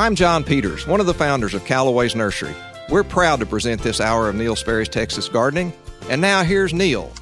I'm John Peters, one of the founders of Calloway's Nursery. We're proud to present this hour of Neil Sperry's Texas Gardening. And now here's Neil.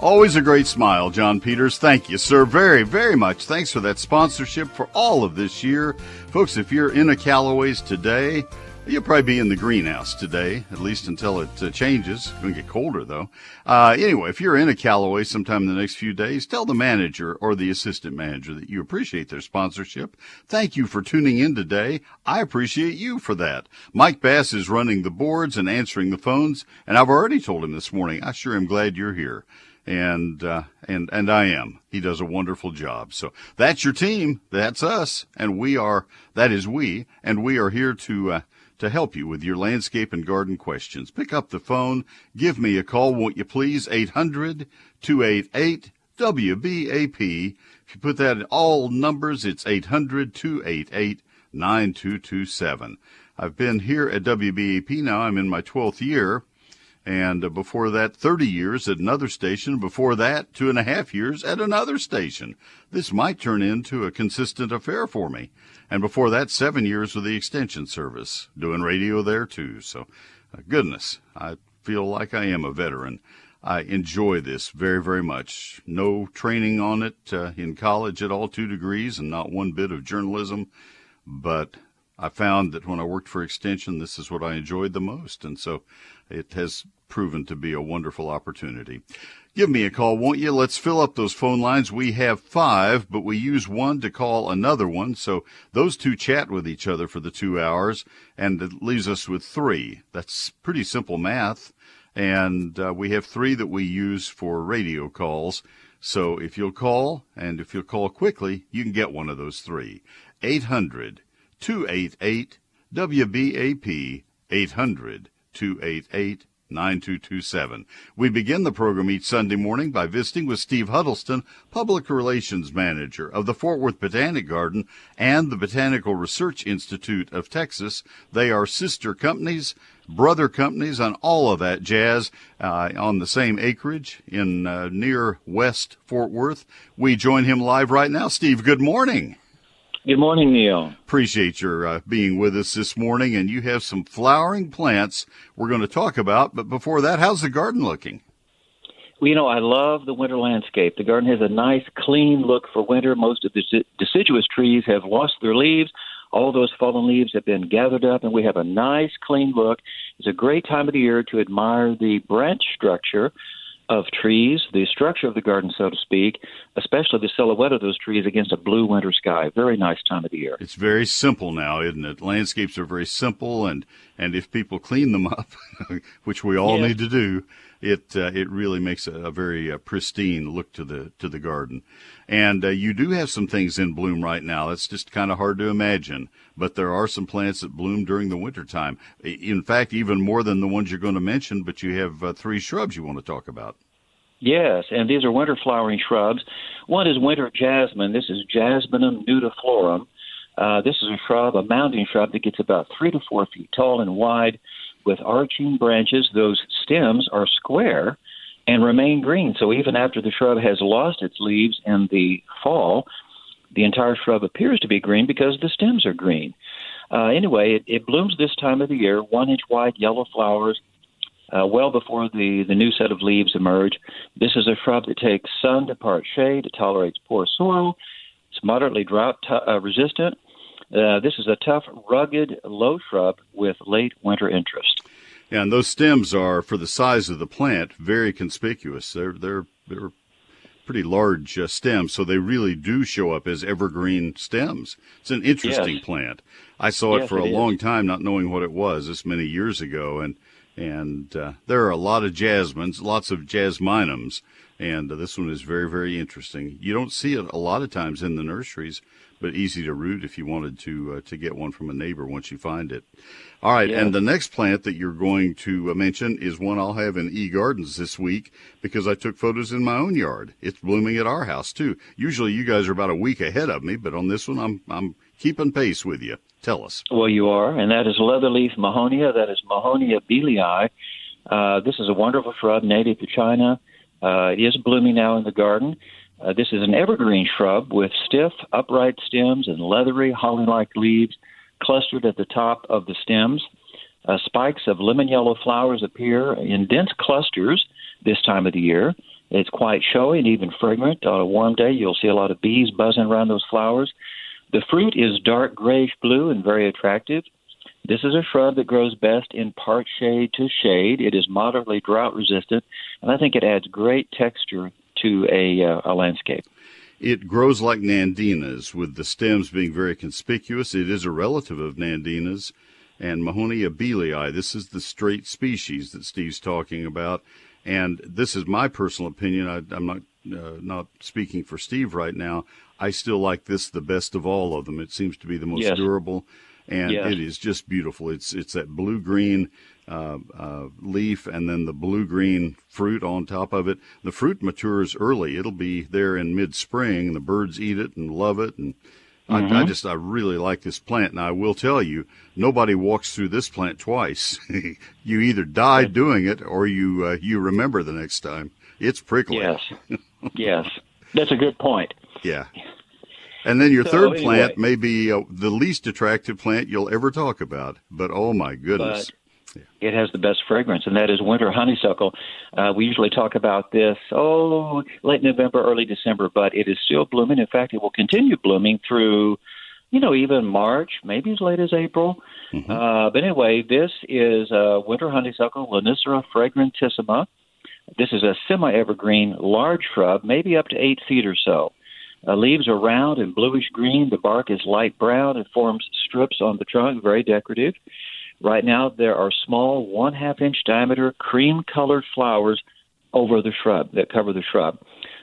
Always a great smile, John Peters. Thank you, sir, very, very much. Thanks for that sponsorship for all of this year. Folks, if you're in a Calloway's today, You'll probably be in the greenhouse today, at least until it uh, changes. It's going to get colder though. Uh, anyway, if you're in a Calloway sometime in the next few days, tell the manager or the assistant manager that you appreciate their sponsorship. Thank you for tuning in today. I appreciate you for that. Mike Bass is running the boards and answering the phones, and I've already told him this morning, I sure am glad you're here and uh, and and I am. He does a wonderful job. So that's your team. That's us, and we are. That is we, and we are here to uh, to help you with your landscape and garden questions. Pick up the phone. Give me a call, won't you please? 800 288 WBAP. If you put that in all numbers, it's 800 288 9227. I've been here at WBAP now. I'm in my 12th year. And before that, 30 years at another station. Before that, two and a half years at another station. This might turn into a consistent affair for me. And before that, seven years with the Extension Service, doing radio there too. So, uh, goodness, I feel like I am a veteran. I enjoy this very, very much. No training on it uh, in college at all, two degrees, and not one bit of journalism. But I found that when I worked for Extension, this is what I enjoyed the most. And so it has proven to be a wonderful opportunity. Give me a call, won't you? Let's fill up those phone lines. We have five, but we use one to call another one. So those two chat with each other for the two hours, and it leaves us with three. That's pretty simple math. And uh, we have three that we use for radio calls. So if you'll call, and if you'll call quickly, you can get one of those three. 800 288 WBAP 800 288 9227. We begin the program each Sunday morning by visiting with Steve Huddleston, Public Relations Manager of the Fort Worth Botanic Garden and the Botanical Research Institute of Texas. They are sister companies, brother companies, and all of that jazz uh, on the same acreage in uh, near West Fort Worth. We join him live right now. Steve, good morning. Good morning, Neil. Appreciate your uh, being with us this morning, and you have some flowering plants we're going to talk about. But before that, how's the garden looking? Well, you know, I love the winter landscape. The garden has a nice, clean look for winter. Most of the deciduous trees have lost their leaves. All those fallen leaves have been gathered up, and we have a nice, clean look. It's a great time of the year to admire the branch structure of trees, the structure of the garden, so to speak, especially the silhouette of those trees against a blue winter sky. Very nice time of the year. It's very simple now, isn't it? Landscapes are very simple, and and if people clean them up, which we all yeah. need to do, it uh, it really makes a, a very uh, pristine look to the to the garden. And uh, you do have some things in bloom right now. That's just kind of hard to imagine, but there are some plants that bloom during the wintertime. In fact, even more than the ones you're going to mention. But you have uh, three shrubs you want to talk about. Yes, and these are winter flowering shrubs. One is winter jasmine. This is Jasminum nudiflorum. Uh, this is a shrub, a mounting shrub that gets about three to four feet tall and wide with arching branches. Those stems are square and remain green. So even after the shrub has lost its leaves in the fall, the entire shrub appears to be green because the stems are green. Uh, anyway, it, it blooms this time of the year, one inch wide yellow flowers, uh, well before the, the new set of leaves emerge. This is a shrub that takes sun to part shade. It tolerates poor soil. It's moderately drought t- uh, resistant. Uh, this is a tough, rugged, low shrub with late winter interest. And those stems are, for the size of the plant, very conspicuous. They're they're they're pretty large uh, stems, so they really do show up as evergreen stems. It's an interesting yes. plant. I saw yes, it for it a is. long time, not knowing what it was, this many years ago, and and uh, there are a lot of jasmines, lots of jasminums, and uh, this one is very very interesting. You don't see it a lot of times in the nurseries but easy to root if you wanted to uh, to get one from a neighbor once you find it. All right, Yeah. and the next plant that you're going to uh, mention is one I'll have in E Gardens this week because I took photos in my own yard. It's blooming at our house too. Usually you guys are about a week ahead of me, but on this one I'm I'm keeping pace with you. Tell us. Well, you are, and that is leatherleaf mahonia. That is Mahonia bealei. Uh, this is a wonderful shrub native to China. Uh, it is blooming now in the garden. Uh, this is an evergreen shrub with stiff, upright stems and leathery, holly-like leaves. clustered at the top of the stems. Uh, spikes of lemon yellow flowers appear in dense clusters this time of the year. It's quite showy and even fragrant. On a warm day, you'll see a lot of bees buzzing around those flowers. The fruit is dark grayish blue and very attractive. This is a shrub that grows best in part shade to shade. It is moderately drought resistant, and I think it adds great texture to a, uh, a landscape. It grows like Nandinas, with the stems being very conspicuous. It is a relative of Nandinas and Mahonia bealei. This is the straight species that Steve's talking about. And this is my personal opinion. I, am not uh, not speaking for Steve right now. I still like this the best of all of them. It seems to be the most yes. durable, and yes. it is just beautiful. It's it's that blue green uh, uh, leaf and then the blue green fruit on top of it. The fruit matures early. It'll be there in mid spring. The birds eat it and love it, and Mm-hmm. I, I, just I really like this plant. Now I will tell you, nobody walks through this plant twice. you either die doing it, or you uh, you remember the next time. It's prickly. Yes, yes, that's a good point. Yeah. And then your so, third anyway, plant may be uh, the least attractive plant you'll ever talk about, but oh my goodness. It has the best fragrance, and that is winter honeysuckle. Uh, we usually talk about this, oh, late November, early December, but it is still blooming. In fact, it will continue blooming through, you know, even March, maybe as late as April. Mm-hmm. Uh, but anyway, this is uh, winter honeysuckle, Lonicera fragrantissima. This is a semi evergreen large shrub, maybe up to eight feet or so. Uh, leaves are round and bluish green. The bark is light brown and forms strips on the trunk, very decorative. Right now, there are small, one half inch diameter, cream colored flowers over the shrub that cover the shrub.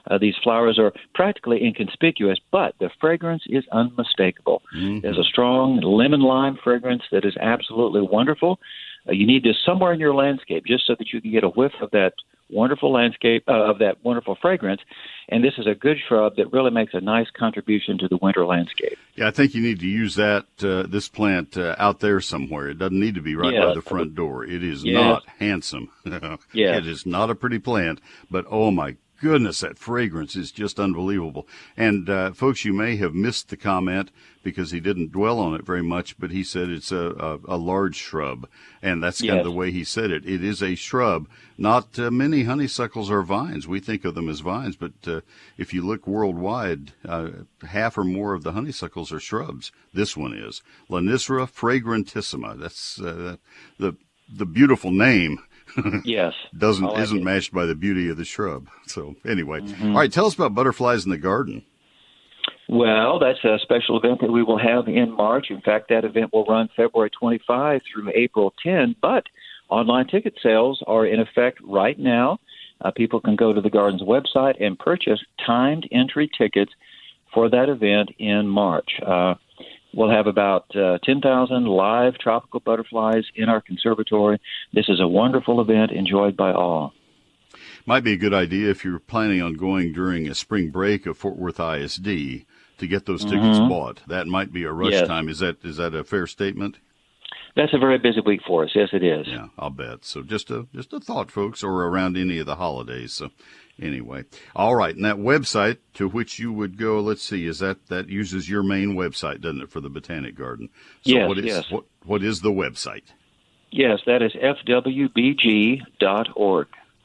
Uh, these flowers are practically inconspicuous, but the fragrance is unmistakable. Mm-hmm. There's a strong lemon lime fragrance that is absolutely wonderful. Uh, you need this somewhere in your landscape just so that you can get a whiff of that wonderful landscape uh, of that wonderful fragrance. And this is a good shrub that really makes a nice contribution to the winter landscape. Yeah, I think you need to use that uh, this plant uh, out there somewhere. It doesn't need to be right by the front door. It is yes. not handsome. yeah. It is not a pretty plant, but oh my goodness, that fragrance is just unbelievable. And uh, folks, you may have missed the comment because he didn't dwell on it very much, but he said it's a, a, a large shrub, and that's kind yes. of the way he said it. It is a shrub. Not uh, many honeysuckles are vines. We think of them as vines, but uh, if you look worldwide, uh, half or more of the honeysuckles are shrubs. This one is Lonicera fragrantissima. That's uh, the the beautiful name yes. Doesn't like isn't it. matched by the beauty of the shrub. So anyway, mm-hmm. All right. Tell us about butterflies in the garden. Well, that's a special event that we will have in March. In fact, that event will run February 25 through April 10. But online ticket sales are in effect right now. Uh, people can go to the garden's website and purchase timed entry tickets for that event in March. Uh, We'll have about uh, 10,000 live tropical butterflies in our conservatory. This is a wonderful event enjoyed by all. Might be a good idea if you're planning on going during a spring break of Fort Worth ISD to get those tickets mm-hmm. bought. That might be a rush yes. time. Is that is that a fair statement? That's a very busy week for us. Yes, it is. Yeah, I'll bet. So just a just a thought, folks, or around any of the holidays. So anyway, all right. And that website to which you would go, let's see, is that that uses your main website, doesn't it, for the Botanic Garden? So yes. What is, yes. What what is the website? Yes, that is fwbg.org.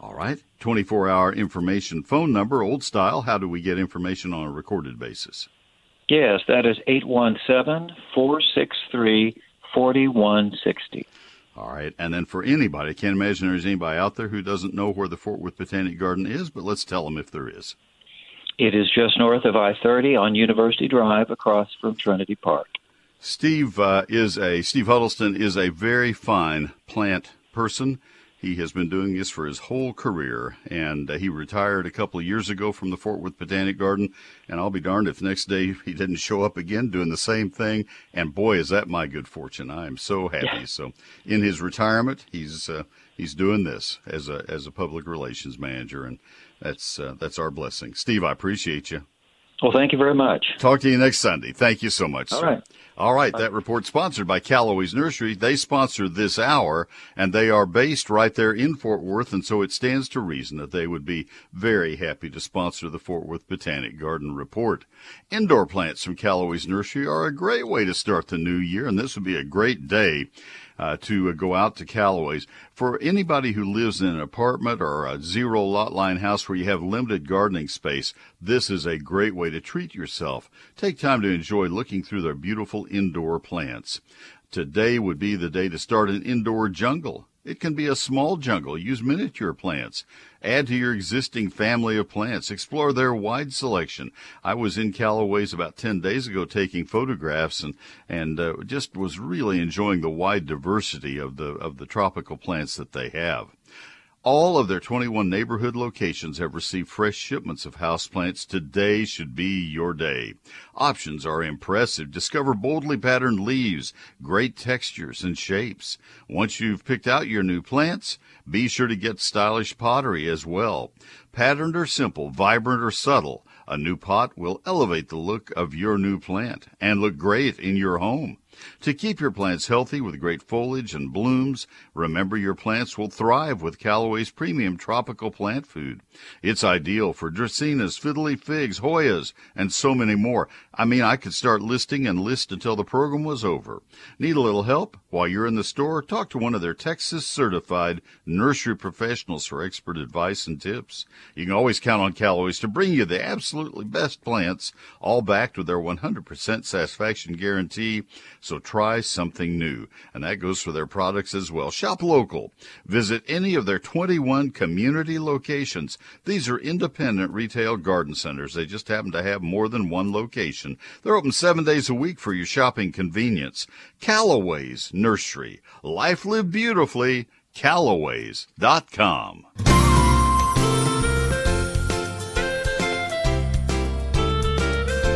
All right. 24 hour information phone number, old style. How do we get information on a recorded basis? Yes, that is 817 463 4160. All right. And then for anybody, I can't imagine there's anybody out there who doesn't know where the Fort Worth Botanic Garden is, but let's tell them if there is. It is just north of I 30 on University Drive across from Trinity Park. Steve uh, is a Steve Huddleston is a very fine plant person. He has been doing this for his whole career, and uh, he retired a couple of years ago from the Fort Worth Botanic Garden. And I'll be darned if next day he didn't show up again doing the same thing. And boy, is that my good fortune! I am so happy. Yeah. So, in his retirement, he's uh, he's doing this as a as a public relations manager, and that's uh, that's our blessing. Steve, I appreciate you. Well, thank you very much. Talk to you next Sunday. Thank you so much. All sir. right. All right, that report sponsored by Calloway's Nursery. They sponsor this hour, and they are based right there in Fort Worth, and so it stands to reason that they would be very happy to sponsor the Fort Worth Botanic Garden Report. Indoor plants from Calloway's Nursery are a great way to start the new year, and this would be a great day uh, to uh, go out to Calloway's. For anybody who lives in an apartment or a zero lot line house where you have limited gardening space, this is a great way to treat yourself. Take time to enjoy looking through their beautiful indoor plants. Today would be the day to start an indoor jungle. It can be a small jungle. Use miniature plants. Add to your existing family of plants. Explore their wide selection. I was in Calloway's about 10 days ago taking photographs and, and uh, just was really enjoying the wide diversity of the, of the tropical plants that they have. All of their 21 neighborhood locations have received fresh shipments of houseplants. Today should be your day. Options are impressive. Discover boldly patterned leaves, great textures and shapes. Once you've picked out your new plants, be sure to get stylish pottery as well. Patterned or simple, vibrant or subtle, a new pot will elevate the look of your new plant and look great in your home. To keep your plants healthy with great foliage and blooms, remember your plants will thrive with Calloway's premium tropical plant food. It's ideal for Dracaenas, fiddle-leaf figs, Hoyas, and so many more. I mean, I could start listing and list until the program was over. Need a little help? While you're in the store, talk to one of their Texas certified nursery professionals for expert advice and tips. You can always count on Calloway's to bring you the absolutely best plants, all backed with their 100% satisfaction guarantee. So try something new. And that goes for their products as well. Shop local. Visit any of their 21 community locations. These are independent retail garden centers. They just happen to have more than one location. They're open seven days a week for your shopping convenience. Calloway's Nursery. Life lived beautifully. Calloways.com.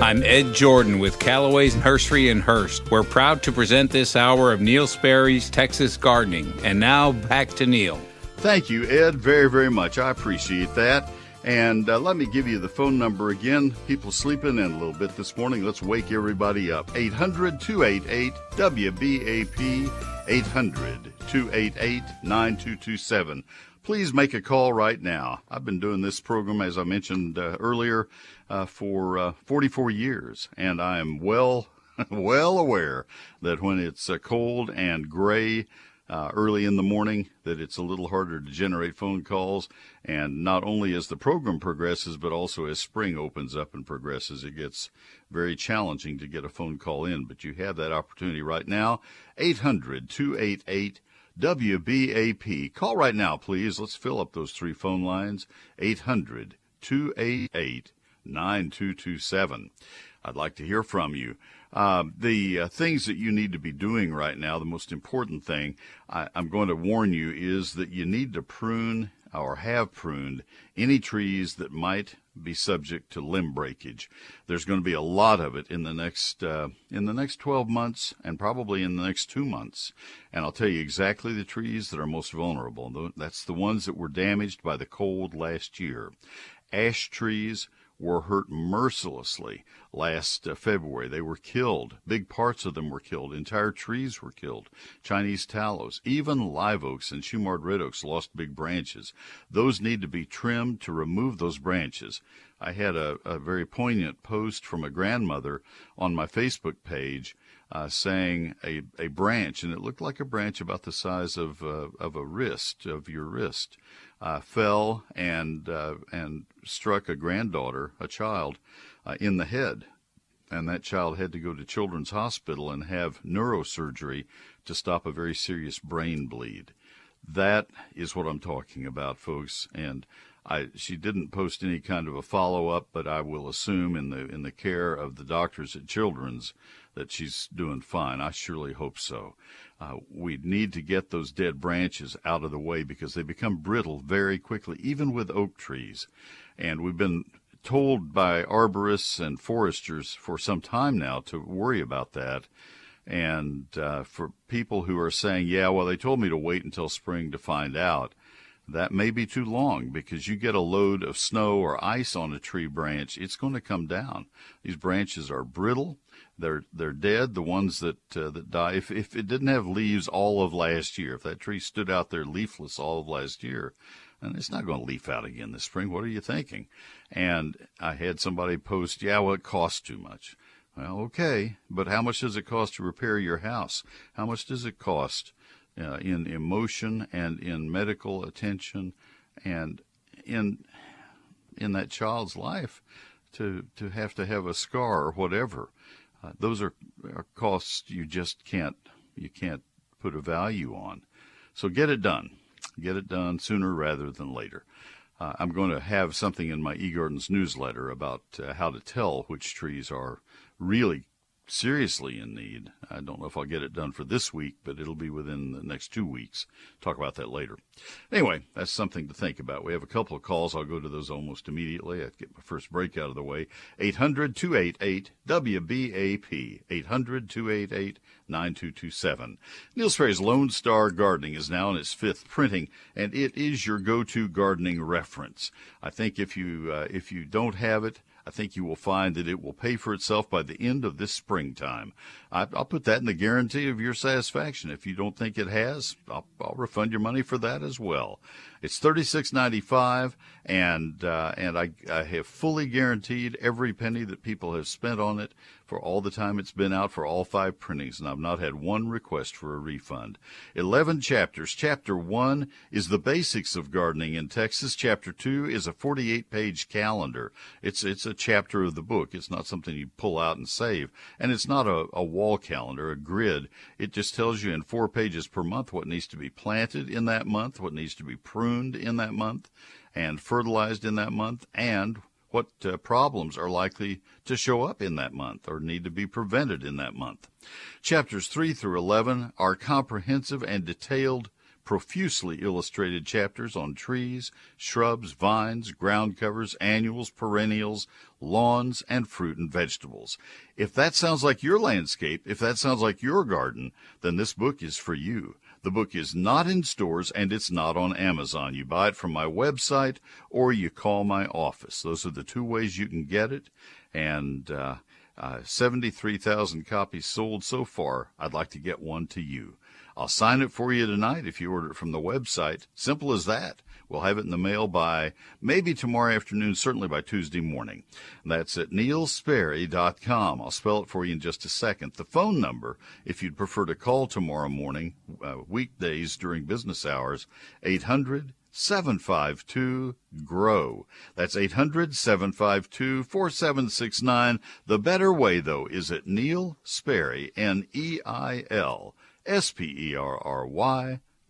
I'm Ed Jordan with Calloway's Nursery in Hurst. We're proud to present this hour of Neil Sperry's Texas Gardening. And now back to Neil. Thank you, Ed, very, very much. I appreciate that. And uh, let me give you the phone number again. People sleeping in a little bit this morning. Let's wake everybody up. 800 288 WBAP 800 288 9227. Please make a call right now. I've been doing this program, as I mentioned uh, earlier, uh, for uh, 44 years, and I am well, well aware that when it's uh, cold and gray uh, early in the morning, that it's a little harder to generate phone calls. And not only as the program progresses, but also as spring opens up and progresses, it gets very challenging to get a phone call in. But you have that opportunity right now. 800 288 WBAP. Call right now, please. Let's fill up those three phone lines 800 288 9227. I'd like to hear from you. Uh, the uh, things that you need to be doing right now, the most important thing I, I'm going to warn you is that you need to prune or have pruned any trees that might be subject to limb breakage. There's going to be a lot of it in the next uh, in the next 12 months and probably in the next 2 months. And I'll tell you exactly the trees that are most vulnerable. That's the ones that were damaged by the cold last year. Ash trees were hurt mercilessly last uh, February. They were killed. Big parts of them were killed. Entire trees were killed. Chinese tallows, even live oaks and Shumard red oaks lost big branches. Those need to be trimmed to remove those branches. I had a, a very poignant post from a grandmother on my Facebook page uh, saying a, a branch, and it looked like a branch about the size of uh, of a wrist of your wrist, uh, fell and uh, and struck a granddaughter, a child, uh, in the head, and that child had to go to Children's Hospital and have neurosurgery to stop a very serious brain bleed. That is what I'm talking about, folks, and. I, she didn't post any kind of a follow up, but I will assume in the in the care of the doctors at Children's that she's doing fine. I surely hope so. Uh, we need to get those dead branches out of the way because they become brittle very quickly, even with oak trees. And we've been told by arborists and foresters for some time now to worry about that. And uh, for people who are saying, yeah, well, they told me to wait until spring to find out, that may be too long because you get a load of snow or ice on a tree branch, it's going to come down. These branches are brittle. They're they're dead. The ones that uh, that die. If if it didn't have leaves all of last year, if that tree stood out there leafless all of last year, and it's not going to leaf out again this spring. What are you thinking? And I had somebody post, yeah, well, it costs too much. Well, okay, but how much does it cost to repair your house? How much does it cost uh, in emotion and in medical attention and in in that child's life to to have to have a scar or whatever? Uh, those are, are costs you just can't you can't put a value on. So get it done. Get it done sooner rather than later. Uh, I'm going to have something in my eGardens newsletter about uh, how to tell which trees are really seriously in need. I don't know if I'll get it done for this week, but it'll be within the next two weeks. Talk about that later. Anyway, that's something to think about. We have a couple of calls. I'll go to those almost immediately. I get my first break out of the way. 800 288 WBAP. 800 288 9227. Neil Sperry's Lone Star Gardening is now in its fifth printing, and it is your go-to gardening reference. I think if you uh, if you don't have it, I think you will find that it will pay for itself by the end of this springtime. I, will put that in the guarantee of your satisfaction. If you don't think it has, I'll, I'll refund your money for that as well. It's thirty six ninety five, and uh, and I, I have fully guaranteed every penny that people have spent on it for all the time it's been out for all five printings, and I've not had one request for a refund. 11 chapters. Chapter 1 is the basics of gardening in Texas. Chapter 2 is a 48 page calendar. It's, it's a chapter of the book. It's not something you pull out and save. And it's not a, a wall calendar, a grid. It just tells you in four pages per month what needs to be planted in that month, what needs to be pruned in that month, and fertilized in that month, and what uh, problems are likely to show up in that month or need to be prevented in that month. Chapters 3 through 11 are comprehensive and detailed, profusely illustrated chapters on trees, shrubs, vines, ground covers, annuals, perennials, lawns, and fruit and vegetables. If that sounds like your landscape, if that sounds like your garden, then this book is for you. The book is not in stores and it's not on Amazon. You buy it from my website or you call my office. Those are the two ways you can get it. And uh, uh, 73,000 copies sold so far. I'd like to get one to you. I'll sign it for you tonight if you order it from the website. Simple as that. We'll have it in the mail by maybe tomorrow afternoon, certainly by Tuesday morning. That's at neilsperry.com. I'll spell it for you in just a second. The phone number, if you'd prefer to call tomorrow morning, uh, weekdays during business hours, 800 752 GROW. That's 800 752 4769. The better way, though, is at Neil Sperry, N E I L S P E R R Y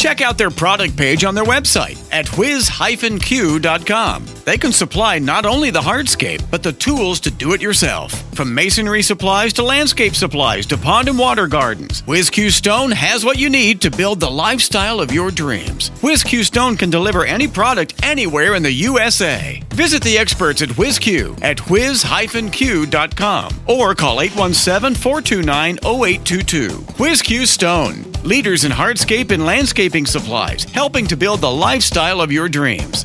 Check out their product page on their website at whiz-q.com. They can supply not only the hardscape, but the tools to do it yourself. From masonry supplies to landscape supplies to pond and water gardens, WhizQ Stone has what you need to build the lifestyle of your dreams. WhizQ Stone can deliver any product anywhere in the USA. Visit the experts at WhizQ at whiz-q.com or call 817-429-0822. WhizQ Stone, leaders in hardscape and landscaping supplies, helping to build the lifestyle of your dreams.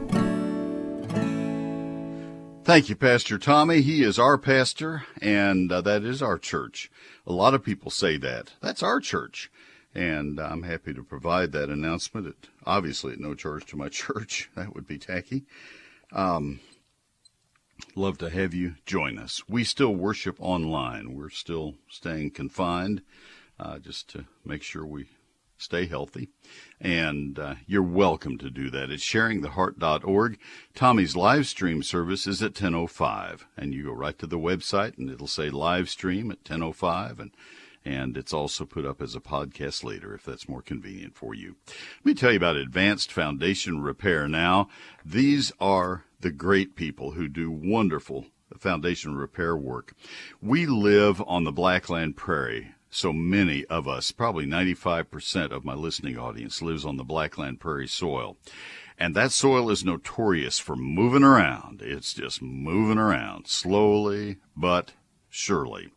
Thank you, Pastor Tommy. He is our pastor, and uh, that is our church. A lot of people say that. That's our church. And I'm happy to provide that announcement. At, obviously, at no charge to my church. That would be tacky. Um, Love to have you join us. We still worship online. We're still staying confined uh, just to make sure we stay healthy. And uh, you're welcome to do that at sharingtheheart.org. Tommy's live stream service is at 10:05, and you go right to the website, and it'll say live stream at 10:05, and and it's also put up as a podcast later if that's more convenient for you. Let me tell you about Advanced Foundation Repair. Now, these are the great people who do wonderful foundation repair work. We live on the Blackland Prairie so many of us, probably 95% of my listening audience, lives on the Blackland Prairie soil. And that soil is notorious for moving around. It's just moving around slowly but surely.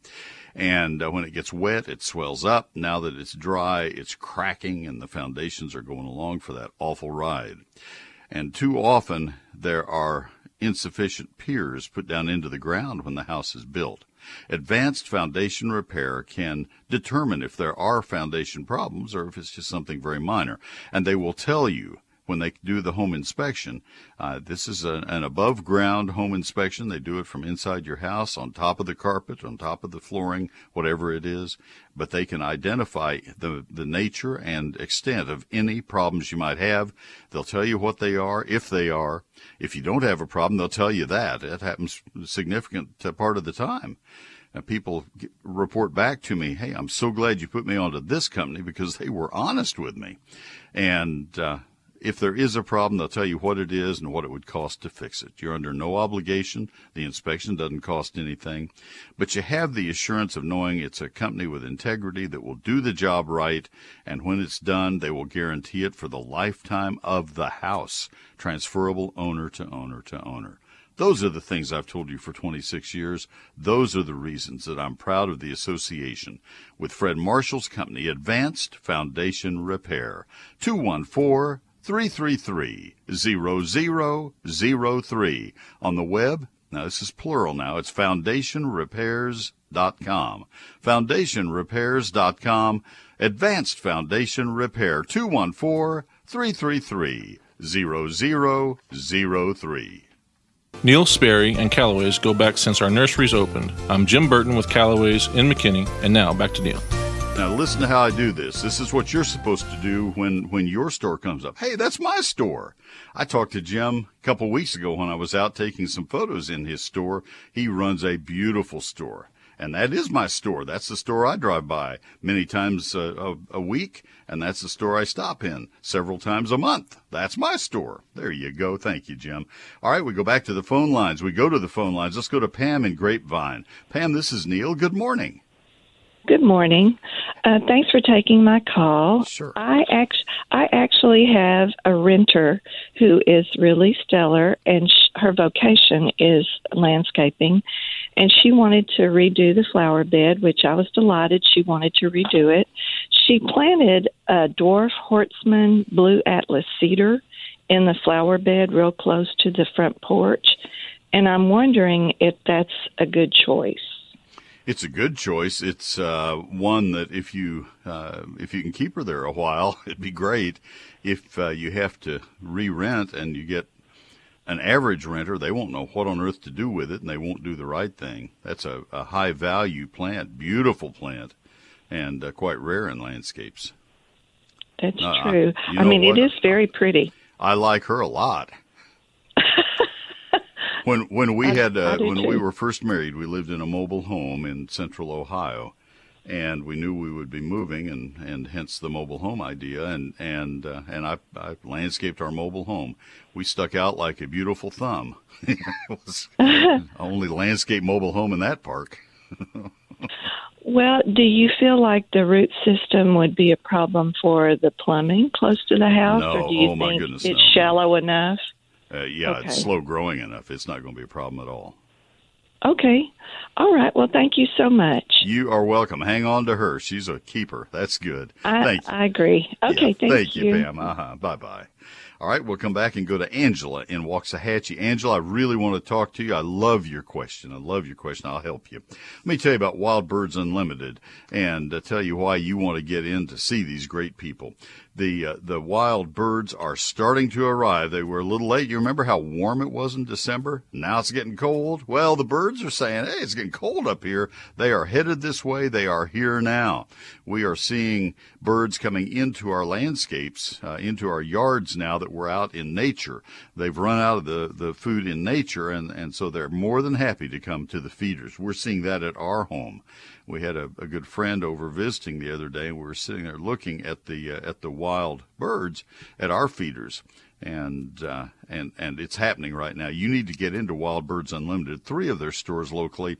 And uh, when it gets wet, it swells up. Now that it's dry, it's cracking, and the foundations are going along for that awful ride. And too often, there are insufficient piers put down into the ground when the house is built. Advanced foundation repair can determine if there are foundation problems or if it's just something very minor. And they will tell you when they do the home inspection. Uh, this is a, an above ground home inspection. They do it from inside your house, on top of the carpet, on top of the flooring, whatever it is. But they can identify the, the nature and extent of any problems you might have. They'll tell you what they are, if they are. If you don't have a problem, they'll tell you that. It happens a significant part of the time. People report back to me, "Hey, I'm so glad you put me onto this company because they were honest with me." And uh, if there is a problem, they'll tell you what it is and what it would cost to fix it. You're under no obligation. The inspection doesn't cost anything, but you have the assurance of knowing it's a company with integrity that will do the job right. And when it's done, they will guarantee it for the lifetime of the house, transferable owner to owner to owner. Those are the things I've told you for 26 years. Those are the reasons that I'm proud of the association with Fred Marshall's company, Advanced Foundation Repair. 214 333 0003. On the web, now this is plural now, it's foundationrepairs.com. Foundationrepairs.com. Advanced Foundation Repair 214 333 0003. Neil Sperry and Calloway's go back since our nurseries opened. I'm Jim Burton with Calloway's in McKinney, and now back to Neil. Now listen to how I do this. This is what you're supposed to do when when your store comes up. Hey, that's my store. I talked to Jim a couple weeks ago when I was out taking some photos in his store. He runs a beautiful store. And that is my store. That's the store I drive by many times a, a, a week. And that's the store I stop in several times a month. That's my store. There you go. Thank you, Jim. All right. We go back to the phone lines. We go to the phone lines. Let's go to Pam in Grapevine. Pam, this is Neil. Good morning. Good morning. Uh, thanks for taking my call. Sure. I act- I actually have a renter who is really stellar, and sh- her vocation is landscaping, and she wanted to redo the flower bed, which I was delighted she wanted to redo it. She planted a dwarf Horstmann blue atlas cedar in the flower bed, real close to the front porch, and I'm wondering if that's a good choice. It's a good choice. It's uh, one that if you uh, if you can keep her there a while, it'd be great. If uh, you have to re-rent and you get an average renter, they won't know what on earth to do with it, and they won't do the right thing. That's a, a high value plant, beautiful plant, and uh, quite rare in landscapes. That's true. I, I mean, what? it is very pretty. I like her a lot when when we I, had uh, when too. we were first married, we lived in a mobile home in central Ohio, and we knew we would be moving, and, and hence the mobile home idea. And and uh, and I, I landscaped our mobile home. We stuck out like a beautiful thumb. it was only landscape mobile home in that park. well, do you feel like the root system would be a problem for the plumbing close to the house, no, or do you oh think goodness, it's no. shallow enough? Uh, yeah, okay. it's slow growing enough. It's not going to be a problem at all. Okay. All right. Well, thank you so much. You are welcome. Hang on to her. She's a keeper. That's good. I, thank you. I agree. Okay. Yeah, thank, thank you. you, Pam. Uh-huh. Bye bye. All right, we'll come back and go to Angela in Waxahachie. Angela, I really want to talk to you. I love your question. I love your question. I'll help you. Let me tell you about Wild Birds Unlimited and uh, tell you why you want to get in to see these great people the uh, the wild birds are starting to arrive. They were a little late. You remember how warm it was in December? Now it's getting cold. Well, the birds are saying, "Hey, it's getting cold up here." They are headed this way. They are here now. We are seeing birds coming into our landscapes, uh, into our yards now that we're out in nature. They've run out of the the food in nature, and and so they're more than happy to come to the feeders. We're seeing that at our home we had a, a good friend over visiting the other day, and we were sitting there looking at the uh, at the wild birds at our feeders, and uh, and and it's happening right now. You need to get into Wild Birds Unlimited. Three of their stores locally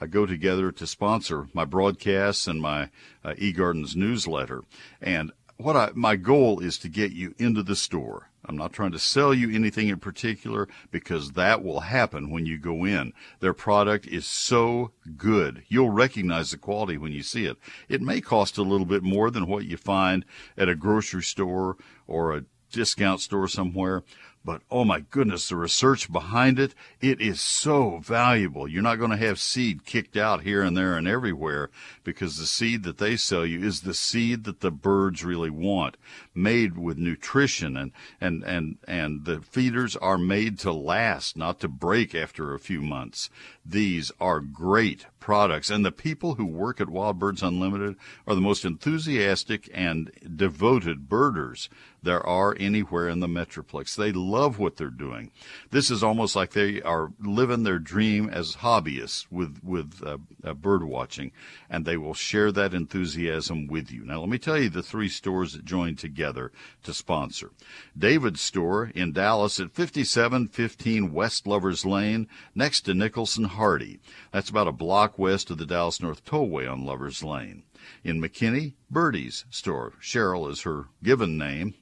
uh, go together to sponsor my broadcasts and my uh, eGardens newsletter, and what I my goal is to get you into the store I'm not trying to sell you anything in particular because that will happen when you go in. Their product is so good. You'll recognize the quality when you see it. It may cost a little bit more than what you find at a grocery store or a discount store somewhere, but oh my goodness, the research behind it, it is so valuable. You're not going to have seed kicked out here and there and everywhere because the seed that they sell you is the seed that the birds really want, made with nutrition and, and, and, and the feeders are made to last, not to break after a few months. These are great products and the people who work at Wild Birds Unlimited are the most enthusiastic and devoted birders there are anywhere in the Metroplex. They love what they're doing. This is almost like they are living their dream as hobbyists with with uh, uh, bird watching, and they will share that enthusiasm with you. Now, let me tell you the three stores that joined together to sponsor. David's store in Dallas at 5715 West Lovers Lane, next to Nicholson Hardie. That's about a block west of the Dallas North Tollway on Lovers Lane. In McKinney, Birdie's store. Cheryl is her given name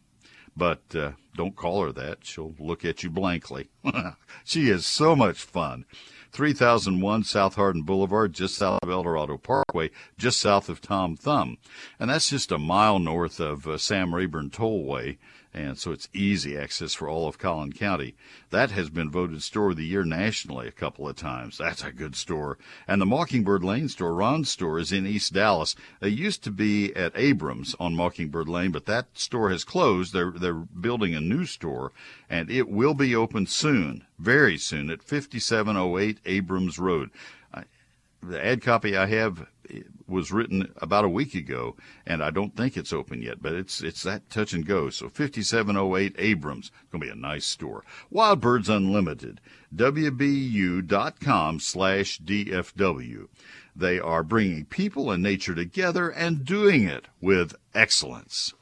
but uh, don't call her that. She'll look at you blankly. she is so much fun. 3001 South Hardin Boulevard, just south of Eldorado Parkway, just south of Tom Thumb. And that's just a mile north of uh, Sam Rayburn Tollway and so it's easy access for all of Collin County. That has been voted store of the year nationally a couple of times. That's a good store. And the Mockingbird Lane store, Ron's store, is in East Dallas. They used to be at Abrams on Mockingbird Lane, but that store has closed. They're they're building a new store, and it will be open soon, very soon, at 5708 Abrams Road. The ad copy I have eh, was written about a week ago, and I don't think it's open yet, but it's it's that touch and go. So 5708 Abrams, to be a nice store. Wild Birds Unlimited, wbu.com slash DFW. They are bringing people and nature together and doing it with excellence.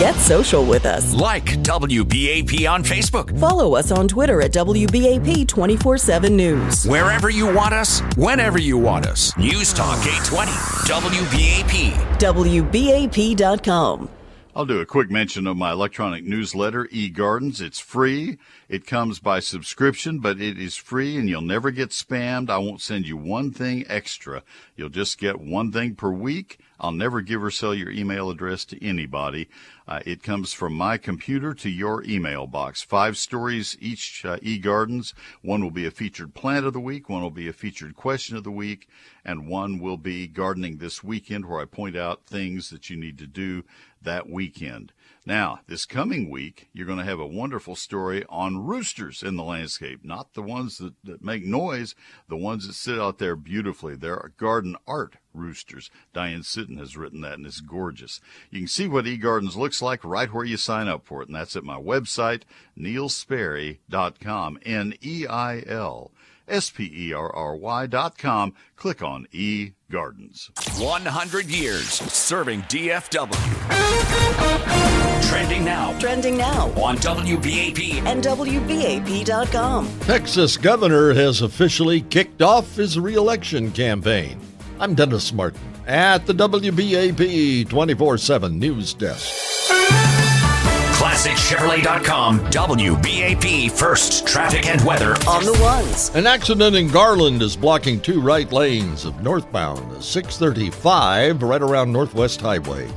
Get social with us. Like WBAP on Facebook. Follow us on Twitter at WBAP 24 7 News. Wherever you want us, whenever you want us. News Talk 820, WBAP. WBAP.com. I'll do a quick mention of my electronic newsletter, eGardens. It's free. It comes by subscription, but it is free and you'll never get spammed. I won't send you one thing extra. You'll just get one thing per week I'll never give or sell your email address to anybody. Uh, it comes from my computer to your email box. Five stories each uh, eGardens. One will be a featured plant of the week, one will be a featured question of the week, and one will be gardening this weekend where I point out things that you need to do that weekend. Now, this coming week, you're going to have a wonderful story on roosters in the landscape, not the ones that, that make noise, the ones that sit out there beautifully. They're garden art roosters. Diane Sitton has written that, and it's gorgeous. You can see what eGardens looks like right where you sign up for it, and that's at my website, neilsperry.com, N-E-I-L S-P-E-R-R-Y dot com. Click on eGardens. 100 years serving DFW. Trending now. Trending now. On WBAP. And WBAP.com. Texas governor has officially kicked off his reelection campaign. I'm Dennis Martin at the WBAP 24 7 News Desk. ClassicChevrolet.com, WBAP First Traffic and Weather. On the ones. An accident in Garland is blocking two right lanes of northbound 635 right around Northwest Highway.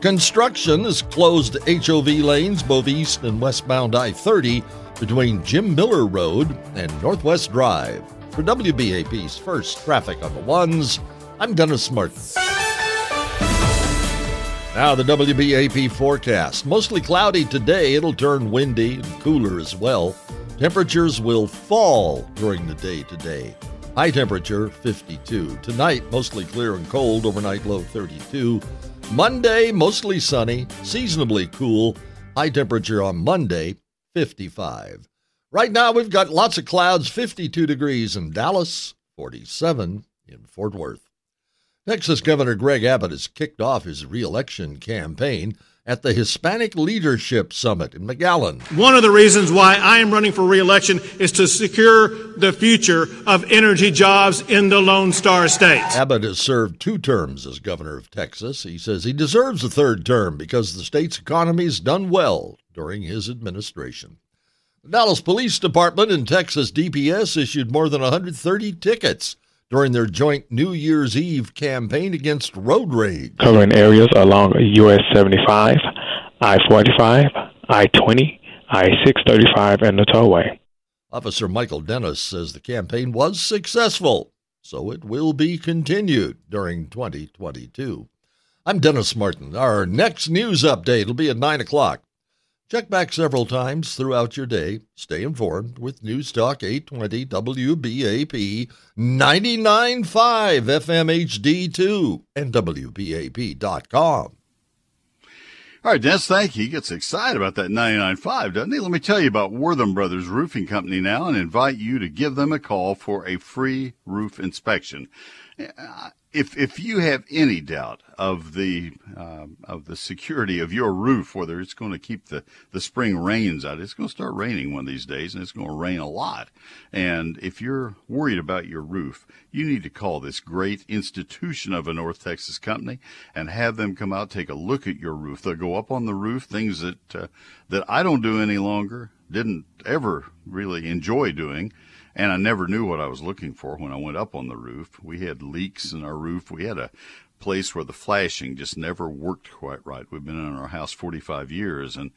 Construction has closed HOV lanes both east and westbound I 30 between Jim Miller Road and Northwest Drive. For WBAP's first traffic on the ones, I'm Dennis Martin. Now, the WBAP forecast. Mostly cloudy today. It'll turn windy and cooler as well. Temperatures will fall during the day today. High temperature 52. Tonight, mostly clear and cold. Overnight low 32. Monday, mostly sunny, seasonably cool. High temperature on Monday 55. Right now, we've got lots of clouds 52 degrees in Dallas, 47 in Fort Worth. Texas Governor Greg Abbott has kicked off his reelection campaign at the Hispanic Leadership Summit in McAllen. One of the reasons why I am running for reelection is to secure the future of energy jobs in the Lone Star State. Abbott has served two terms as governor of Texas. He says he deserves a third term because the state's economy has done well during his administration. The Dallas Police Department and Texas DPS issued more than 130 tickets during their joint New Year's Eve campaign against road rage. Covering areas along US 75, I 45, I 20, I 635, and the tollway. Officer Michael Dennis says the campaign was successful, so it will be continued during 2022. I'm Dennis Martin. Our next news update will be at 9 o'clock. Check back several times throughout your day. Stay informed with News Talk 820 WBAP 99.5 FM HD2 and WBAP.com. All right, Dennis, thank you. He gets excited about that 99.5, doesn't he? Let me tell you about Wortham Brothers Roofing Company now and invite you to give them a call for a free roof inspection if if you have any doubt of the uh, of the security of your roof, whether it's going to keep the the spring rains out, it's going to start raining one of these days, and it's going to rain a lot. And if you're worried about your roof, you need to call this great institution of a North Texas company and have them come out take a look at your roof. They'll go up on the roof, things that uh, that I don't do any longer, didn't ever really enjoy doing and I never knew what I was looking for when I went up on the roof. We had leaks in our roof. We had a place where the flashing just never worked quite right. We've been in our house 45 years and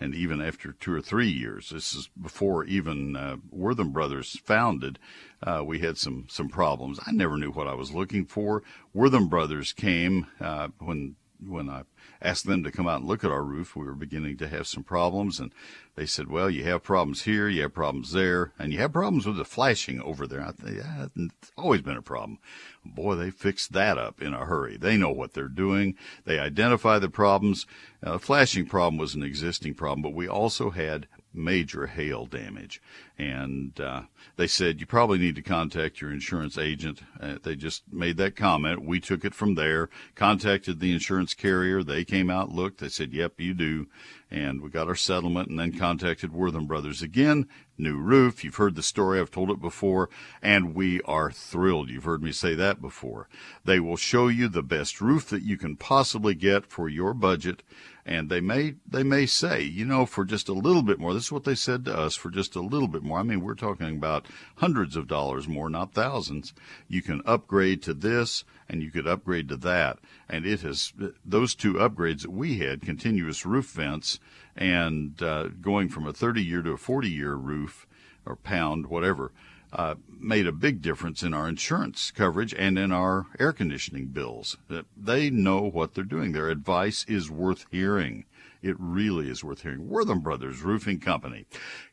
and even after two or three years, this is before even uh, Wortham Brothers founded, uh, we had some some problems. I never knew what I was looking for. Wortham Brothers came uh, when when I asked them to come out and look at our roof, we were beginning to have some problems. And they said, well, you have problems here, you have problems there, and you have problems with the flashing over there. I think yeah, it's always been a problem. Boy, they fixed that up in a hurry. They know what they're doing. They identify the problems. Uh, the flashing problem was an existing problem, but we also had major hail damage. And uh, they said, you probably need to contact your insurance agent. Uh, they just made that comment. We took it from there, contacted the insurance carrier. They came out, looked. They said, yep, you do. And we got our settlement and then contacted Wortham Brothers again. New roof. You've heard the story. I've told it before. And we are thrilled. You've heard me say that before. They will show you the best roof that you can possibly get for your budget and they may they may say, you know, for just a little bit more. This is what they said to us for just a little bit more. I mean, we're talking about hundreds of dollars more, not thousands. You can upgrade to this, and you could upgrade to that, and it has those two upgrades that we had, continuous roof vents, and uh, going from a 30 year to a 40 year roof or pound, whatever uh, made a big difference in our insurance coverage and in our air conditioning bills. They know what they're doing. Their advice is worth hearing. It really is worth hearing. Wortham Brothers Roofing Company.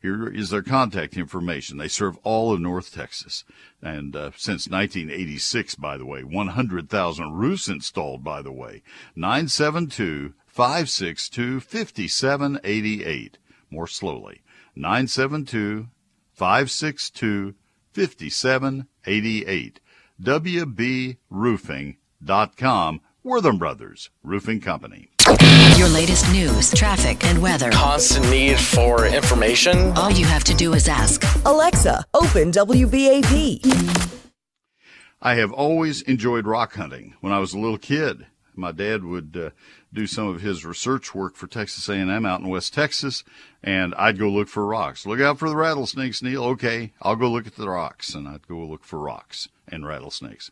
Here is their contact information. They serve all of North Texas. And uh, since 1986, by the way, 100,000 roofs installed, by the way. 972 562 5788. More slowly. 972 562 5788. WBRoofing.com. Wortham Brothers Roofing Company. Your latest news, traffic, and weather. Constant need for information. All you have to do is ask Alexa, open WBAP. I have always enjoyed rock hunting. When I was a little kid, my dad would uh, do some of his research work for Texas A&M out in West Texas, and I'd go look for rocks. Look out for the rattlesnakes, Neil. Okay, I'll go look at the rocks, and I'd go look for rocks and rattlesnakes.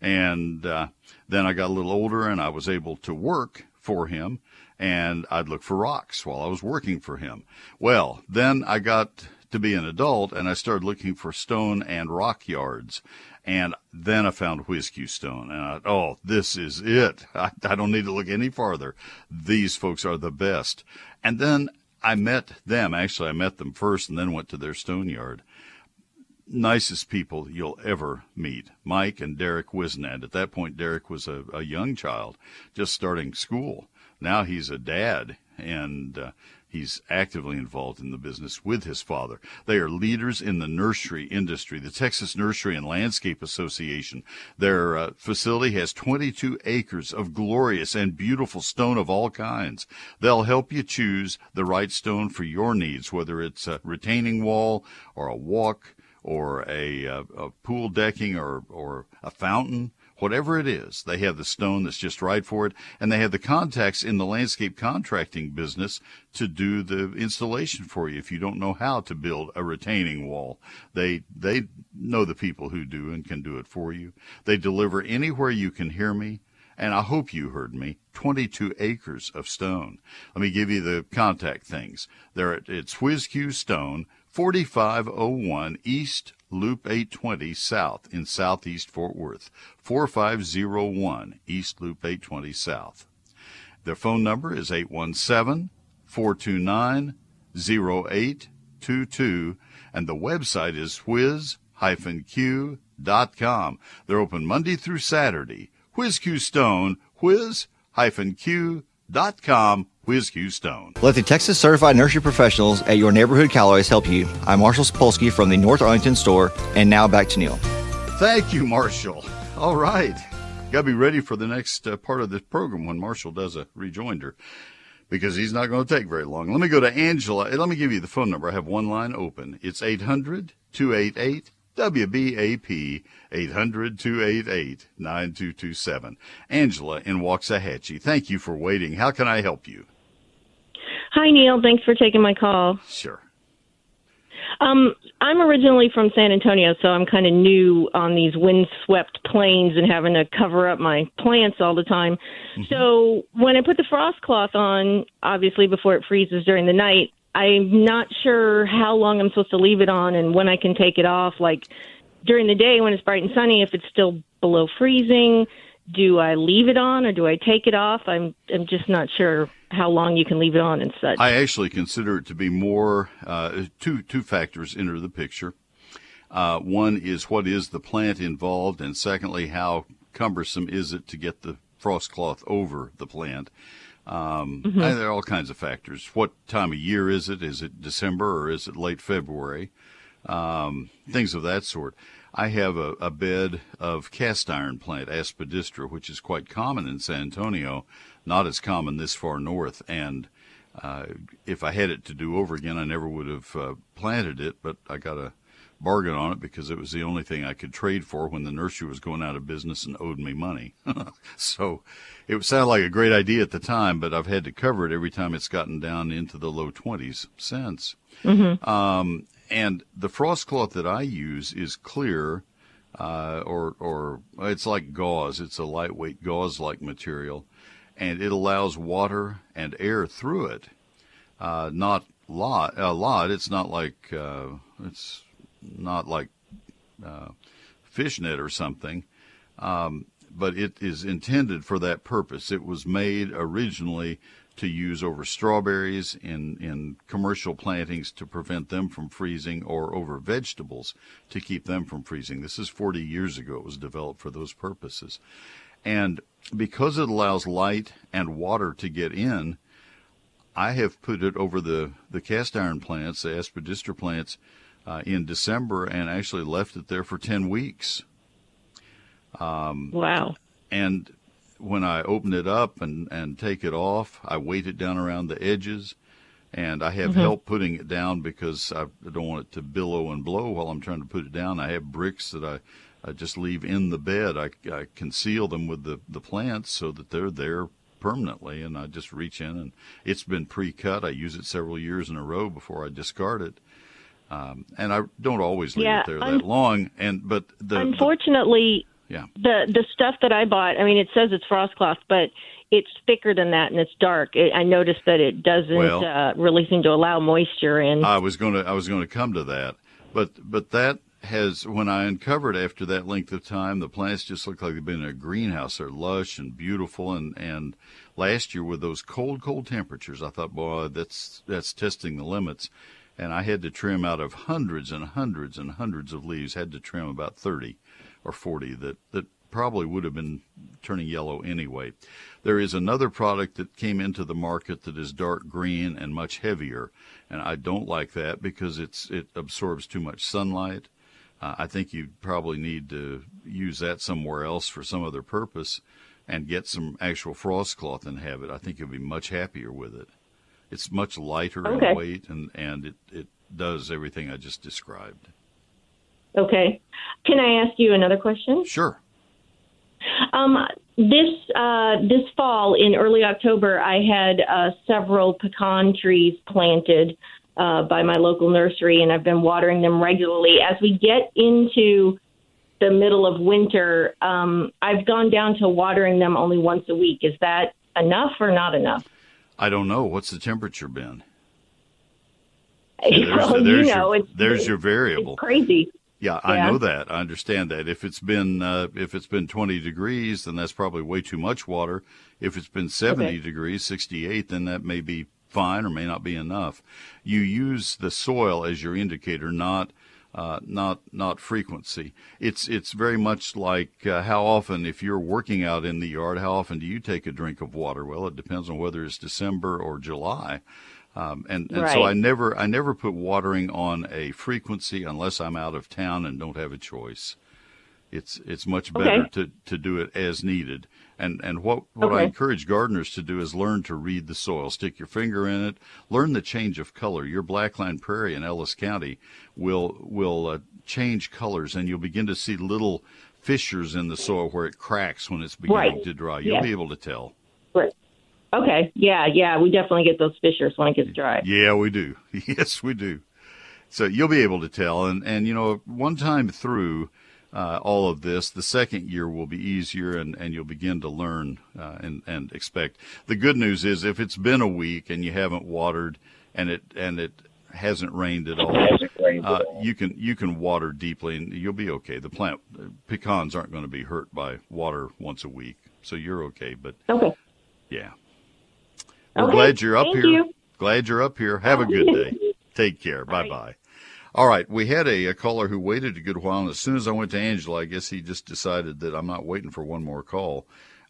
And uh, then I got a little older, and I was able to work for him and I'd look for rocks while I was working for him. Well, then I got to be an adult and I started looking for stone and rock yards. And then I found Whiz-Q Stone and I, oh, this is it. I, I don't need to look any farther. These folks are the best. And then I met them. Actually, I met them first and then went to their stone yard. Nicest people you'll ever meet. Mike and Derek Wisnad. At that point, Derek was a, a young child just starting school now he's a dad and uh, he's actively involved in the business with his father. They are leaders in the nursery industry, the Texas Nursery and Landscape Association. Their uh, facility has 22 acres of glorious and beautiful stone of all kinds. They'll help you choose the right stone for your needs, whether it's a retaining wall or a walk or a, a, uh, a pool decking or, or a fountain whatever it is, they have the stone that's just right for it, and they have the contacts in the landscape contracting business to do the installation for you. If you don't know how to build a retaining wall, they they know the people who do and can do it for you. They deliver anywhere you can hear me. And I hope you heard me. 22 acres of stone. Let me give you the contact things. There, it's Whiz-Q Stone, 4501 East Loop 820 South in Southeast Fort Worth, 4501 East Loop 820 South. Their phone number is 817 429 0822 and the website is whiz-q.com. They're open Monday through Saturday. Whiz-Q Stone, whiz-q.com Stone. Let the Texas Certified Nursery Professionals at your neighborhood Calloways help you. I'm Marshall Sapolsky from the North Arlington store, and now back to Neil. Thank you, Marshall. All right. Got to be ready for the next uh, part of this program when Marshall does a rejoinder because he's not going to take very long. Let me go to Angela. Let me give you the phone number. I have one line open. It's 800 288 WBAP 800 288 9227. Angela in Waxahachie, thank you for waiting. How can I help you? Hi, Neil. Thanks for taking my call. Sure. Um, I'm originally from San Antonio, so I'm kind of new on these windswept plains and having to cover up my plants all the time. Mm-hmm. So when I put the frost cloth on, obviously before it freezes during the night, I'm not sure how long I'm supposed to leave it on and when I can take it off. Like during the day when it's bright and sunny, if it's still below freezing, do I leave it on or do I take it off? I'm I'm just not sure how long you can leave it on and such. I actually consider it to be more uh, two two factors enter the picture. Uh, one is what is the plant involved, and secondly, how cumbersome is it to get the frost cloth over the plant. Um, mm-hmm. there are all kinds of factors. What time of year is it? Is it December or is it late February? Um, things of that sort. I have a, a, bed of cast iron plant, Aspidistra, which is quite common in San Antonio, not as common this far north. And uh, if I had it to do over again, I never would have uh, planted it, but I got a bargain on it because it was the only thing I could trade for when the nursery was going out of business and owed me money. so it sounded like a great idea at the time, but I've had to cover it every time it's gotten down into the low 20s since. Mm-hmm. Um, and the frost cloth that I use is clear, uh, or or it's like gauze. It's a lightweight gauze-like material, and it allows water and air through it. Uh, not lot a lot. It's not like uh, it's not like uh, fishnet or something, um, but it is intended for that purpose. It was made originally to use over strawberries in, in commercial plantings to prevent them from freezing or over vegetables to keep them from freezing. This is 40 years ago. It was developed for those purposes. And because it allows light and water to get in, I have put it over the, the cast iron plants, the aspidistra plants, uh, in December and actually left it there for 10 weeks. Um, wow. And when I open it up and, and take it off, I weight it down around the edges. And I have mm-hmm. help putting it down because I don't want it to billow and blow while I'm trying to put it down. I have bricks that I, I just leave in the bed. I, I conceal them with the, the plants so that they're there permanently. And I just reach in and it's been pre cut. I use it several years in a row before I discard it. Um, and I don't always leave yeah, it there that long. And but the unfortunately, yeah, the the stuff that I bought. I mean, it says it's frost cloth, but it's thicker than that and it's dark. It, I noticed that it doesn't Well- uh, really seem to allow moisture in. I was going to I was going to come to that, but but that has when I uncovered after that length of time, the plants just look like they've been in a greenhouse. They're lush and beautiful, and and last year with those cold cold temperatures, I thought, boy, that's that's testing the limits, and I had to trim out of hundreds and hundreds and hundreds of leaves. Had to trim about thirty or forty that that probably would have been turning yellow anyway. There is another product that came into the market that is dark green and much heavier, and I don't like that because it's it absorbs too much sunlight. Uh, I think you probably need to use that somewhere else for some other purpose, and get some actual frost cloth and have it. I think you'll be much happier with it. It's much lighter Okay. in weight, and and it it does everything I just described. Okay. Can I ask you another question? Sure. Um, this uh, this fall in early October, I had uh, several pecan trees planted uh, by my local nursery, and I've been watering them regularly. As we get into the middle of winter, um, I've gone down to watering them only once a week. Is that enough or not enough? I don't know what's the temperature been. well, you know, your, it's there's your variable. it's crazy. Yeah, I know that. I understand that. If it's been uh, if it's been 20 degrees, then that's probably way too much water. If it's been 70 Okay. degrees, 68, then that may be fine or may not be enough. You use the soil as your indicator, not uh, not not frequency. It's it's very much like uh, how often, if you're working out in the yard, how often do you take a drink of water? Well, it depends on whether it's December or July. Um, and and so I never I never put watering on a frequency unless I'm out of town and don't have a choice. It's it's much better Okay. to, to do it as needed. And and what what I encourage gardeners to do is learn to read the soil. Stick your finger in it. Learn the change of color. Your Blackland prairie in Ellis County will will uh, change colors, and you'll begin to see little fissures in the soil where it cracks when it's beginning Right. to dry. You'll Yes. be able to tell. Right. Okay. Yeah. Yeah. We definitely get those fissures when it gets dry. Yeah, we do. Yes, we do. So you'll be able to tell, and and you know, one time through uh, all of this, the second year will be easier, and and you'll begin to learn uh, and and expect. The good news is, if it's been a week and you haven't watered, and it and it hasn't rained at all, Hasn't rained at uh, all. you can you can water deeply, and you'll be okay. The plant pecans aren't going to be hurt by water once a week, so you're okay. But Okay. yeah. We're Okay, glad you're up thank here. you. Glad you're up here. Have a good day. Take care. Bye bye. All right. We had a, a caller who waited a good while, and as soon as I went to Angela, I guess he just decided that I'm not waiting for one more call.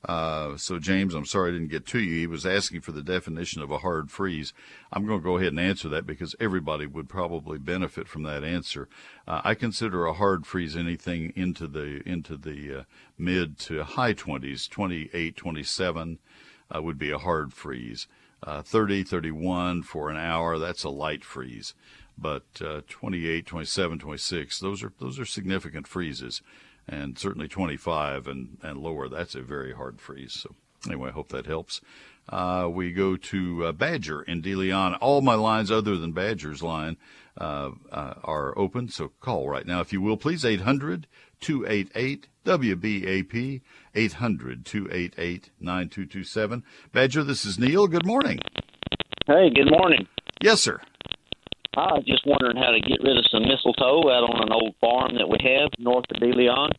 Uh, so, James, I'm sorry I didn't get to you. He was asking for the definition of a hard freeze. I'm going to go ahead and answer that because everybody would probably benefit from that answer. Uh, I consider a hard freeze anything into the into the uh, mid to high 20s, 28, 27 uh, would be a hard freeze. Uh, 30, 31 for an hour, that's a light freeze. But uh, 28, 27, 26, those are those are significant freezes, and certainly 25 and, and lower, that's a very hard freeze. So anyway, I hope that helps. Uh, we go to uh, Badger in De Leon. All my lines other than Badger's line uh, uh, are open, so call right now if you will, please. 800 288 WBAP 800 288 9227. Badger, this is Neil. Good morning. Hey, good morning. Yes, sir. I was just wondering how to get rid of some mistletoe out on an old farm that we have north of De Leon.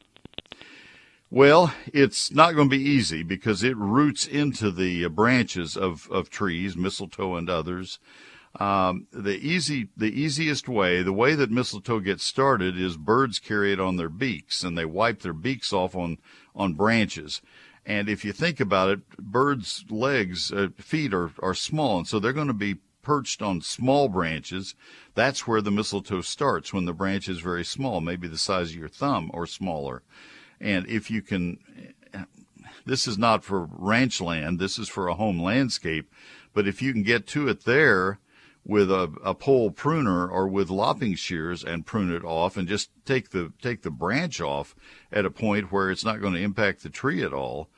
Well, it's not going to be easy because it roots into the branches of, of trees, mistletoe and others. Um, the easy, the easiest way, the way that mistletoe gets started is birds carry it on their beaks and they wipe their beaks off on, on branches. And if you think about it, birds' legs, uh, feet are, are small, and so they're going to be perched on small branches. That's where the mistletoe starts when the branch is very small, maybe the size of your thumb or smaller. And if you can, this is not for ranch land, this is for a home landscape. But if you can get to it there with a, a pole pruner or with lopping shears and prune it off and just take the, take the branch off at a point where it's not going to impact the tree at all,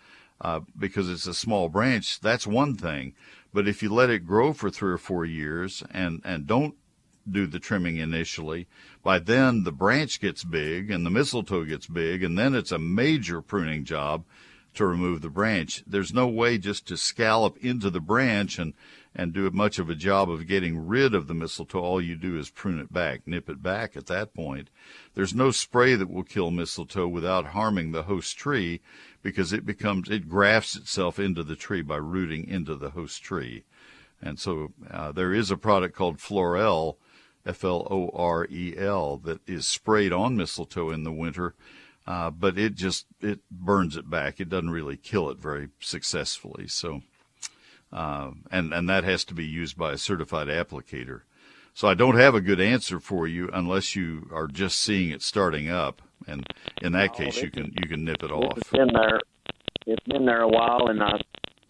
uh, because it's a small branch, that's one thing. But if you let it grow for three or four years and, and don't do the trimming initially. By then, the branch gets big and the mistletoe gets big, and then it's a major pruning job to remove the branch. There's no way just to scallop into the branch and and do much of a job of getting rid of the mistletoe. All you do is prune it back, nip it back at that point. There's no spray that will kill mistletoe without harming the host tree because it becomes, it grafts itself into the tree by rooting into the host tree. And so uh, there is a product called Florel, F L O R E L, that is sprayed on mistletoe in the winter. Uh, but it just it burns it back. It doesn't really kill it very successfully. So, uh, and and that has to be used by a certified applicator. So I don't have a good answer for you unless you are just seeing it starting up, and in that oh, case you can you can nip it off. It's been there. It's been there a while, and I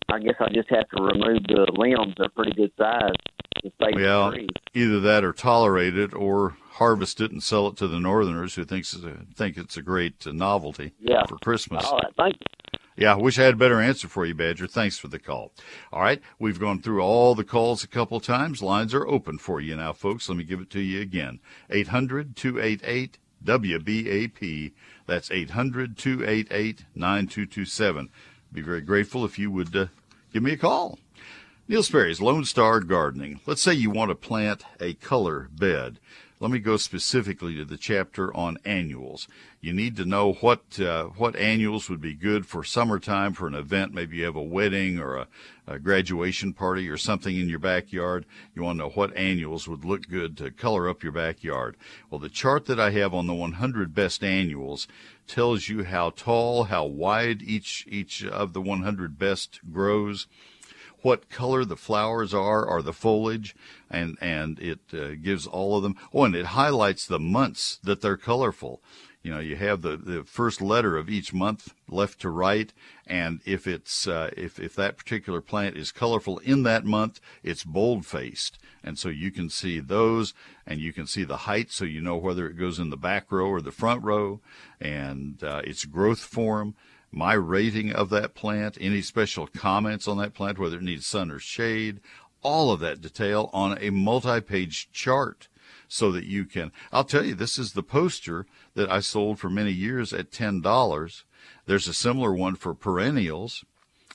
I guess I just have to remove the limbs. They're pretty good size. Well, either that or tolerate it, or harvest it and sell it to the Northerners who thinks it's a, think it's a great uh, novelty yeah. for Christmas. All right, thank you. Yeah, I wish I had a better answer for you, Badger. Thanks for the call. All right, we've gone through all the calls a couple times. Lines are open for you now, folks. Let me give it to you again. 800 288 WBAP. That's 800 288 9227. Be very grateful if you would uh, give me a call. Neil Sperry's Lone Star Gardening. Let's say you want to plant a color bed. Let me go specifically to the chapter on annuals. You need to know what uh, what annuals would be good for summertime for an event. Maybe you have a wedding or a, a graduation party or something in your backyard. You want to know what annuals would look good to color up your backyard. Well, the chart that I have on the 100 best annuals tells you how tall, how wide each each of the 100 best grows what color the flowers are or the foliage, and and it uh, gives all of them. Oh, and it highlights the months that they're colorful. You know, you have the, the first letter of each month left to right, and if it's uh, if if that particular plant is colorful in that month, it's bold faced, and so you can see those, and you can see the height, so you know whether it goes in the back row or the front row, and uh, its growth form my rating of that plant, any special comments on that plant, whether it needs sun or shade, all of that detail on a multi page chart so that you can. I'll tell you, this is the poster that I sold for many years at $10. There's a similar one for perennials.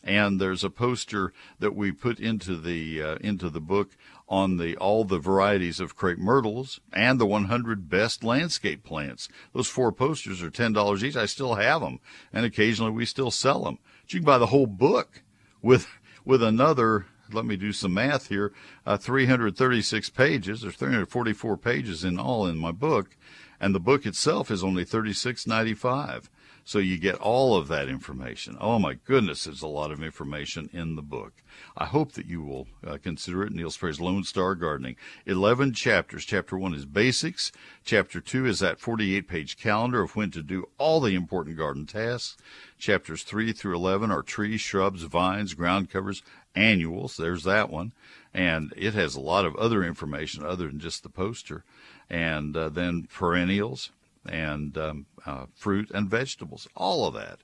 And there's a poster that we put into the uh, into the book on the all the varieties of crepe myrtles and the 100 best landscape plants. Those four posters are ten dollars each. I still have them, and occasionally we still sell them. But you can buy the whole book with with another. Let me do some math here. Uh, 336 pages. There's 344 pages in all in my book, and the book itself is only 36.95. So you get all of that information. Oh my goodness, there's a lot of information in the book. I hope that you will uh, consider it. Neil Sperry's Lone Star Gardening. 11 chapters. Chapter 1 is basics. Chapter 2 is that 48 page calendar of when to do all the important garden tasks. Chapters 3 through 11 are trees, shrubs, vines, ground covers, annuals. There's that one. And it has a lot of other information other than just the poster. And uh, then perennials and um, uh, fruit and vegetables, all of that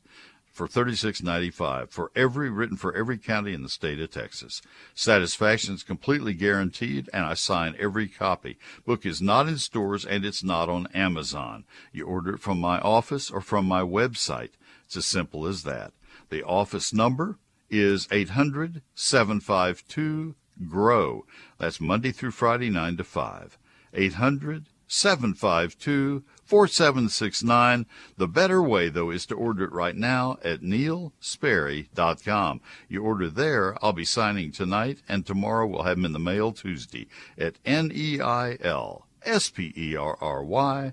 for $36.95 for every written for every county in the state of Texas. Satisfaction is completely guaranteed and I sign every copy. Book is not in stores and it's not on Amazon. You order it from my office or from my website. It's as simple as that. The office number is 800 752 GROW. That's Monday through Friday 9 to 5. 800 752 4769. The better way, though, is to order it right now at neilsperry.com. You order there, I'll be signing tonight, and tomorrow we'll have them in the mail Tuesday at N E I L S P E R R Y.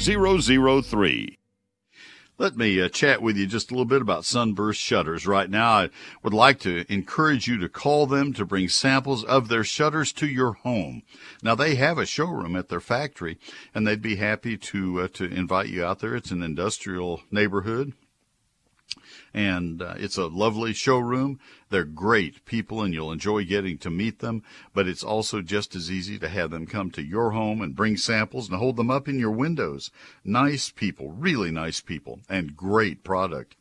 003. Let me uh, chat with you just a little bit about Sunburst Shutters. Right now, I would like to encourage you to call them to bring samples of their shutters to your home. Now, they have a showroom at their factory, and they'd be happy to uh, to invite you out there. It's an industrial neighborhood, and uh, it's a lovely showroom. They're great people and you'll enjoy getting to meet them, but it's also just as easy to have them come to your home and bring samples and hold them up in your windows. Nice people, really nice people, and great product.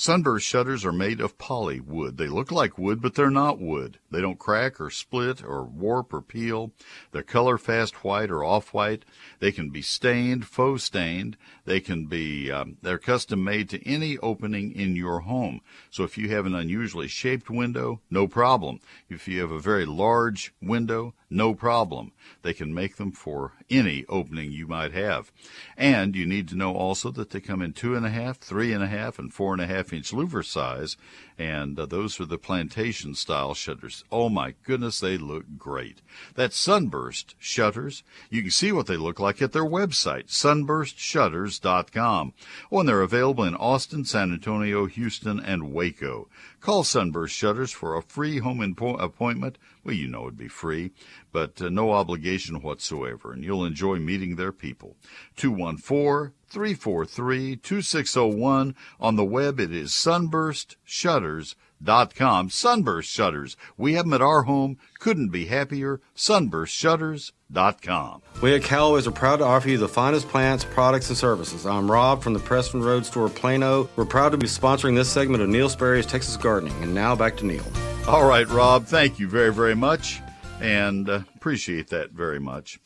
Sunburst shutters are made of poly wood. They look like wood, but they're not wood. They don't crack or split or warp or peel. They're color fast white or off white. They can be stained, faux stained. They can be, um, they're custom made to any opening in your home. So if you have an unusually shaped window, no problem. If you have a very large window, no problem. They can make them for any opening you might have. And you need to know also that they come in two and a half, three and a half, and four and a half inch louver size. And uh, those are the plantation style shutters. Oh my goodness, they look great. That's Sunburst Shutters. You can see what they look like at their website, sunburstshutters.com. Oh, and they're available in Austin, San Antonio, Houston, and Waco. Call Sunburst Shutters for a free home impo- appointment. Well, you know it'd be free, but uh, no obligation whatsoever, and you'll enjoy meeting their people. 214 343 2601. On the web, it is sunburstshutters.com. Sunburst Shutters. We have them at our home. Couldn't be happier. Sunburstshutters.com. We at Calloway's are proud to offer you the finest plants, products, and services. I'm Rob from the Preston Road Store, Plano. We're proud to be sponsoring this segment of Neil Sperry's Texas Gardening. And now back to Neil. All right, Rob, thank you very, very much, and uh, appreciate that very much.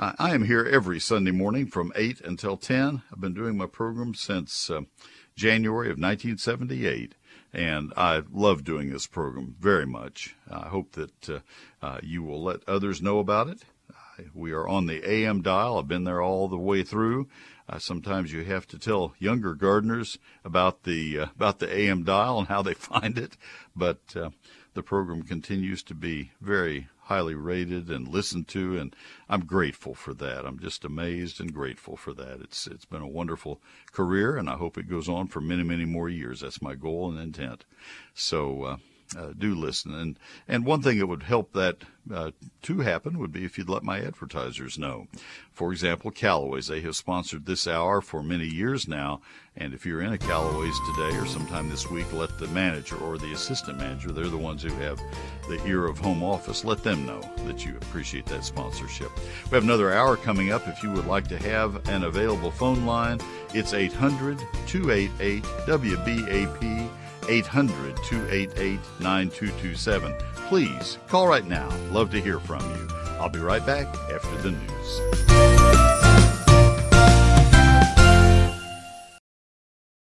I am here every Sunday morning from 8 until 10. I've been doing my program since uh, January of 1978, and I love doing this program very much. I hope that uh, uh, you will let others know about it. We are on the AM dial. I've been there all the way through. Sometimes you have to tell younger gardeners about the uh, about the AM dial and how they find it, but uh, the program continues to be very highly rated and listened to, and I'm grateful for that. I'm just amazed and grateful for that. It's it's been a wonderful career, and I hope it goes on for many, many more years. That's my goal and intent. So. Uh, uh, do listen. And and one thing that would help that uh, to happen would be if you'd let my advertisers know. For example, Calloway's. They have sponsored this hour for many years now. And if you're in a Calloway's today or sometime this week, let the manager or the assistant manager, they're the ones who have the ear of home office, let them know that you appreciate that sponsorship. We have another hour coming up. If you would like to have an available phone line, it's 800 288 WBAP. 800 288 9227. Please call right now. Love to hear from you. I'll be right back after the news.